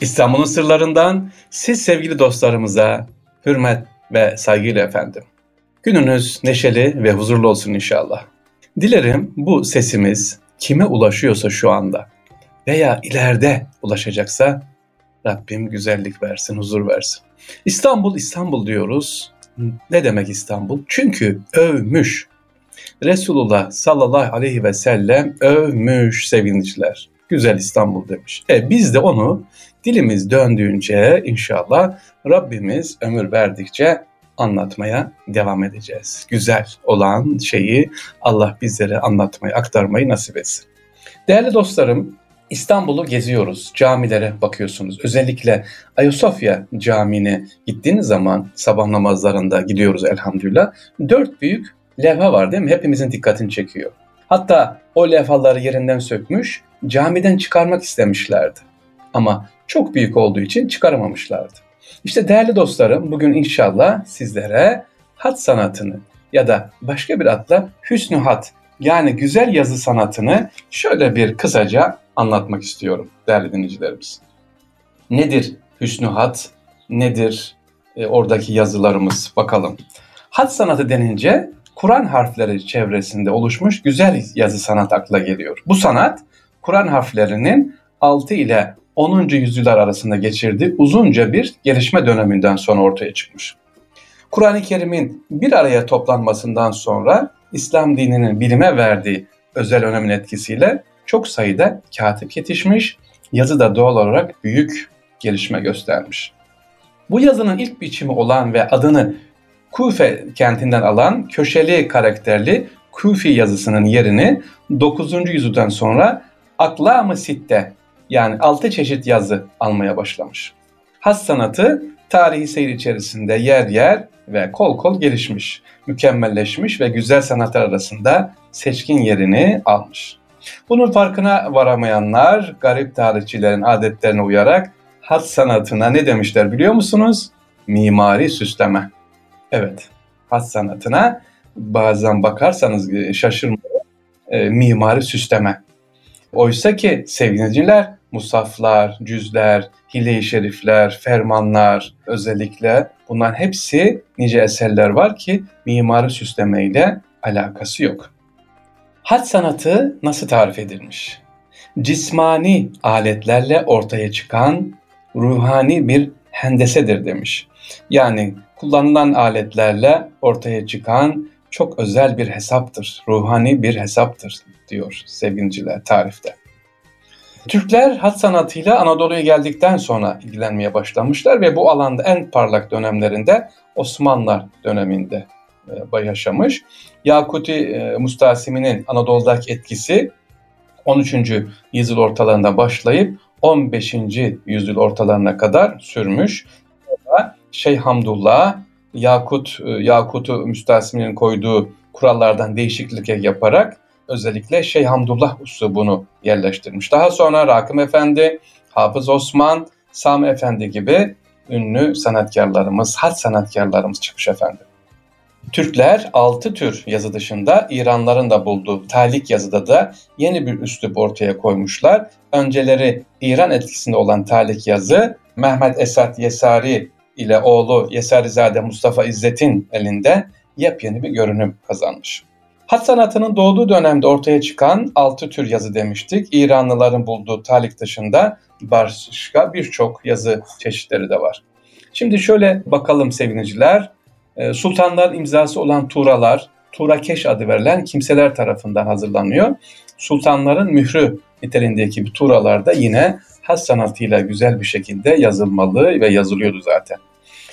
İstanbul'un sırlarından siz sevgili dostlarımıza hürmet ve saygıyla efendim. Gününüz neşeli ve huzurlu olsun inşallah. Dilerim bu sesimiz kime ulaşıyorsa şu anda veya ileride ulaşacaksa Rabbim güzellik versin, huzur versin. İstanbul, İstanbul diyoruz. Ne demek İstanbul? Çünkü övmüş. Resulullah sallallahu aleyhi ve sellem övmüş sevinçler. Güzel İstanbul demiş. E biz de onu dilimiz döndüğünce inşallah Rabbimiz ömür verdikçe anlatmaya devam edeceğiz. Güzel olan şeyi Allah bizlere anlatmayı, aktarmayı nasip etsin. Değerli dostlarım, İstanbul'u geziyoruz. Camilere bakıyorsunuz. Özellikle Ayasofya Camii'ne gittiğiniz zaman sabah namazlarında gidiyoruz elhamdülillah. Dört büyük levha var değil mi? Hepimizin dikkatini çekiyor. Hatta o levhaları yerinden sökmüş, camiden çıkarmak istemişlerdi. Ama çok büyük olduğu için çıkaramamışlardı. İşte değerli dostlarım bugün inşallah sizlere hat sanatını ya da başka bir adla hüsnü hat yani güzel yazı sanatını şöyle bir kısaca anlatmak istiyorum değerli dinleyicilerimiz. Nedir hüsnü hat? Nedir e, oradaki yazılarımız? Bakalım. Hat sanatı denince Kur'an harfleri çevresinde oluşmuş güzel yazı sanat akla geliyor. Bu sanat Kur'an harflerinin 6 ile 10. yüzyıllar arasında geçirdiği uzunca bir gelişme döneminden sonra ortaya çıkmış. Kur'an-ı Kerim'in bir araya toplanmasından sonra İslam dininin bilime verdiği özel önemin etkisiyle çok sayıda katip yetişmiş, yazı da doğal olarak büyük gelişme göstermiş. Bu yazının ilk biçimi olan ve adını Kufe kentinden alan köşeli karakterli Kufi yazısının yerini 9. yüzyıldan sonra Aklam-ı Sitte yani 6 çeşit yazı almaya başlamış. Has sanatı tarihi seyir içerisinde yer yer ve kol kol gelişmiş, mükemmelleşmiş ve güzel sanatlar arasında seçkin yerini almış. Bunun farkına varamayanlar garip tarihçilerin adetlerine uyarak hat sanatına ne demişler biliyor musunuz? Mimari süsleme. Evet, hat sanatına bazen bakarsanız e, şaşırmayın e, mimari süsleme. Oysa ki sevgiliciler musaflar, cüzler, hile-i şerifler, fermanlar özellikle bunların hepsi nice eserler var ki mimari süslemeyle alakası yok. Hat sanatı nasıl tarif edilmiş? Cismani aletlerle ortaya çıkan ruhani bir hendesedir demiş. Yani kullanılan aletlerle ortaya çıkan çok özel bir hesaptır, ruhani bir hesaptır diyor sevgiliciler tarifte. Türkler hat sanatıyla Anadolu'ya geldikten sonra ilgilenmeye başlamışlar ve bu alanda en parlak dönemlerinde Osmanlılar döneminde e, yaşamış. Yakuti e, Mustasiminin Anadolu'daki etkisi 13. yüzyıl ortalarında başlayıp 15. yüzyıl ortalarına kadar sürmüş. Şeyh Hamdullah Yakut e, Yakut'u Müstasim'in koyduğu kurallardan değişiklik yaparak özellikle Şeyh Hamdullah Usta bunu yerleştirmiş. Daha sonra Rakım Efendi, Hafız Osman, Sami Efendi gibi ünlü sanatkarlarımız, hat sanatkarlarımız çıkmış efendim. Türkler altı tür yazı dışında İranların da bulduğu talik yazıda da yeni bir üslup ortaya koymuşlar. Önceleri İran etkisinde olan talik yazı Mehmet Esat Yesari ile oğlu Yesarizade Mustafa İzzet'in elinde yepyeni bir görünüm kazanmış. Hat sanatının doğduğu dönemde ortaya çıkan altı tür yazı demiştik. İranlıların bulduğu talik dışında başka birçok yazı çeşitleri de var. Şimdi şöyle bakalım sevgiliciler. Ee, sultanların imzası olan turalar, Turakeş adı verilen kimseler tarafından hazırlanıyor. Sultanların mührü niteliğindeki bu turalar da yine has sanatıyla güzel bir şekilde yazılmalı ve yazılıyordu zaten.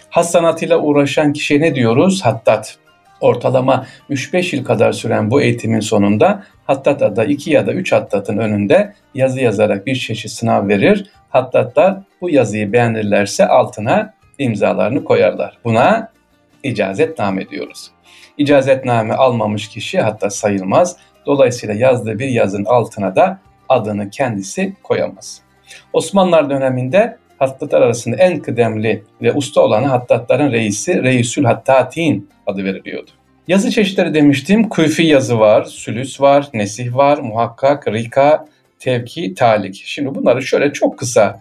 Has sanatıyla uğraşan kişiye ne diyoruz? Hattat. Ortalama 3-5 yıl kadar süren bu eğitimin sonunda Hattat adında 2 ya da 3 hattatın önünde yazı yazarak bir çeşit sınav verir. Hattatlar bu yazıyı beğenirlerse altına imzalarını koyarlar. Buna icazetname diyoruz. İcazetname almamış kişi hatta sayılmaz. Dolayısıyla yazdığı bir yazın altına da adını kendisi koyamaz. Osmanlılar döneminde hattatlar arasında en kıdemli ve usta olanı hattatların reisi Reisül Hattatin adı veriliyordu. Yazı çeşitleri demiştim. Kufi yazı var, sülüs var, nesih var, muhakkak, rika, tevki, talik. Şimdi bunları şöyle çok kısa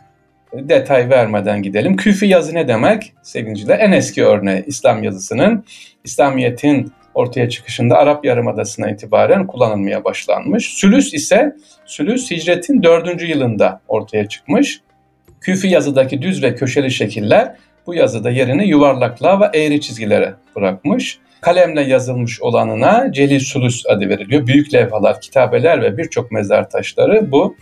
detay vermeden gidelim. Küfi yazı ne demek? Sevgiliciler en eski örneği İslam yazısının İslamiyet'in ortaya çıkışında Arap Yarımadası'na itibaren kullanılmaya başlanmış. Sülüs ise Sülüs hicretin 4. yılında ortaya çıkmış. Küfi yazıdaki düz ve köşeli şekiller bu yazıda yerini yuvarlaklığa ve eğri çizgilere bırakmış. Kalemle yazılmış olanına Celil Sulus adı veriliyor. Büyük levhalar, kitabeler ve birçok mezar taşları bu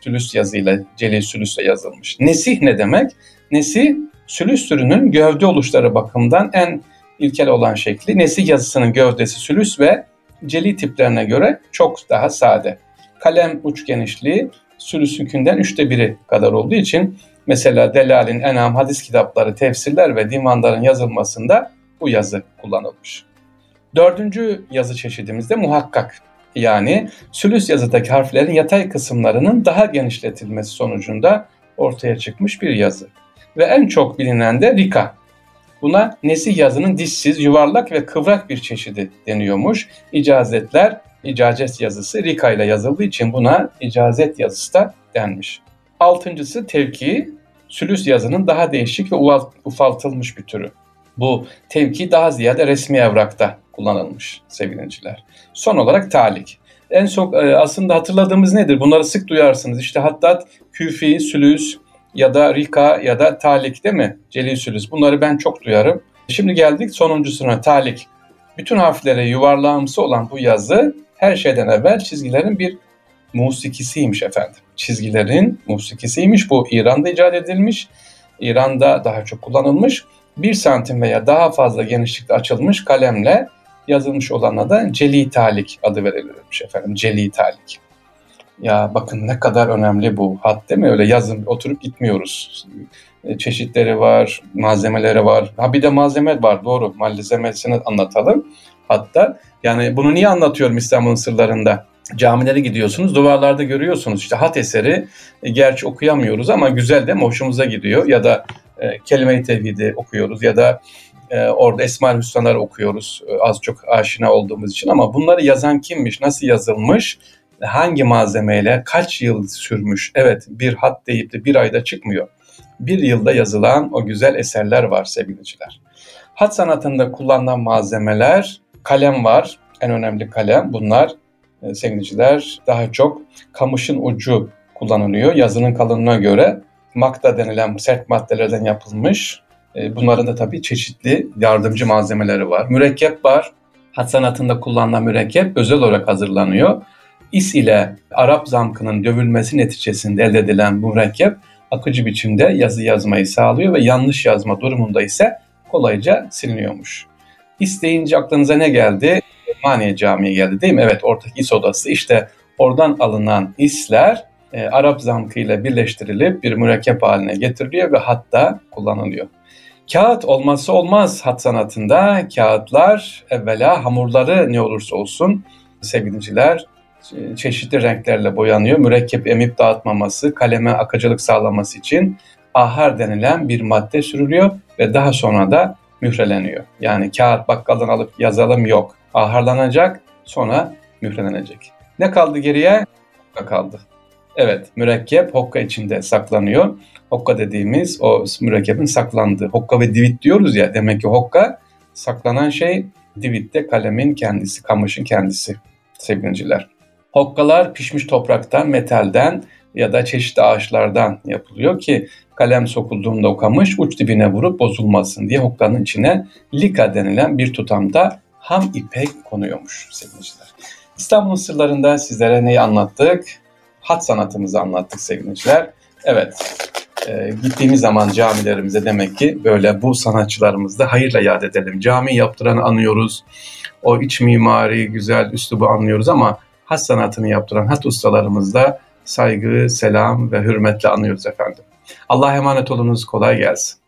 sülüs yazıyla, Celil Sülüs'le yazılmış. Nesih ne demek? Nesih, sülüs türünün gövde oluşları bakımından en ilkel olan şekli. Nesih yazısının gövdesi sülüs ve celi tiplerine göre çok daha sade. Kalem uç genişliği sülüsünkinden üçte biri kadar olduğu için mesela Delal'in Enam hadis kitapları, tefsirler ve divanların yazılmasında bu yazı kullanılmış. Dördüncü yazı çeşidimizde muhakkak yani sülüs yazıdaki harflerin yatay kısımlarının daha genişletilmesi sonucunda ortaya çıkmış bir yazı. Ve en çok bilinen de rika. Buna nesih yazının dişsiz, yuvarlak ve kıvrak bir çeşidi deniyormuş. İcazetler, icazet yazısı rika ile yazıldığı için buna icazet yazısı da denmiş. Altıncısı tevki, sülüs yazının daha değişik ve ufaltılmış bir türü. Bu tevki daha ziyade resmi evrakta kullanılmış sevgiliciler. Son olarak talik. En çok e, aslında hatırladığımız nedir? Bunları sık duyarsınız. İşte hatta küfi, sülüs ya da rika ya da talik değil mi? Celil sülüs. Bunları ben çok duyarım. Şimdi geldik sonuncusuna talik. Bütün harflere yuvarlağımsı olan bu yazı her şeyden evvel çizgilerin bir musikisiymiş efendim. Çizgilerin musikisiymiş. Bu İran'da icat edilmiş. İran'da daha çok kullanılmış. Bir santim veya daha fazla genişlikte açılmış kalemle yazılmış olana da celi talik adı verilirmiş efendim. Celi talik. Ya bakın ne kadar önemli bu hat değil mi? Öyle yazın oturup gitmiyoruz. E, çeşitleri var, malzemeleri var. Ha bir de malzeme var doğru. Malzemesini anlatalım. Hatta yani bunu niye anlatıyorum İstanbul'un sırlarında? Camilere gidiyorsunuz, duvarlarda görüyorsunuz işte hat eseri. E, gerçi okuyamıyoruz ama güzel de hoşumuza gidiyor. Ya da e, kelime-i tevhidi okuyoruz ya da e, orada Esma-ül Hüsnaları okuyoruz e, az çok aşina olduğumuz için ama bunları yazan kimmiş, nasıl yazılmış, hangi malzemeyle, kaç yıl sürmüş? Evet bir hat deyip de bir ayda çıkmıyor. Bir yılda yazılan o güzel eserler var sevgiliciler. Hat sanatında kullanılan malzemeler, kalem var, en önemli kalem. Bunlar e, sevgiliciler daha çok kamışın ucu kullanılıyor yazının kalınlığına göre. Makta denilen sert maddelerden yapılmış e, bunların da tabii çeşitli yardımcı malzemeleri var. Mürekkep var. Hat sanatında kullanılan mürekkep özel olarak hazırlanıyor. İs ile Arap zamkının dövülmesi neticesinde elde edilen mürekkep akıcı biçimde yazı yazmayı sağlıyor ve yanlış yazma durumunda ise kolayca siliniyormuş. İs deyince aklınıza ne geldi? Maniye Camii geldi değil mi? Evet ortak is odası işte oradan alınan isler e, Arap zamkı ile birleştirilip bir mürekkep haline getiriliyor ve hatta kullanılıyor. Kağıt olmazsa olmaz hat sanatında. Kağıtlar evvela hamurları ne olursa olsun sevgiliciler çeşitli renklerle boyanıyor. Mürekkep emip dağıtmaması, kaleme akıcılık sağlaması için ahar denilen bir madde sürülüyor ve daha sonra da mühreleniyor. Yani kağıt bakkaldan alıp yazalım yok. Aharlanacak sonra mührelenecek. Ne kaldı geriye? kaldı. Evet, mürekkep hokka içinde saklanıyor. Hokka dediğimiz o mürekkebin saklandığı. Hokka ve divit diyoruz ya. Demek ki hokka saklanan şey divit de kalemin kendisi, kamışın kendisi sevgiliciler. Hokkalar pişmiş topraktan, metalden ya da çeşitli ağaçlardan yapılıyor ki kalem sokulduğunda o kamış uç dibine vurup bozulmasın diye hokkanın içine lika denilen bir tutamda ham ipek konuyormuş sevgiliciler. İstanbul sırlarında sizlere neyi anlattık? hat sanatımızı anlattık sevgiliciler. Evet, e, gittiğimiz zaman camilerimize demek ki böyle bu sanatçılarımızı hayırla yad edelim. Cami yaptıranı anıyoruz, o iç mimari, güzel üslubu anlıyoruz ama hat sanatını yaptıran hat ustalarımızda saygı, selam ve hürmetle anıyoruz efendim. Allah'a emanet olunuz, kolay gelsin.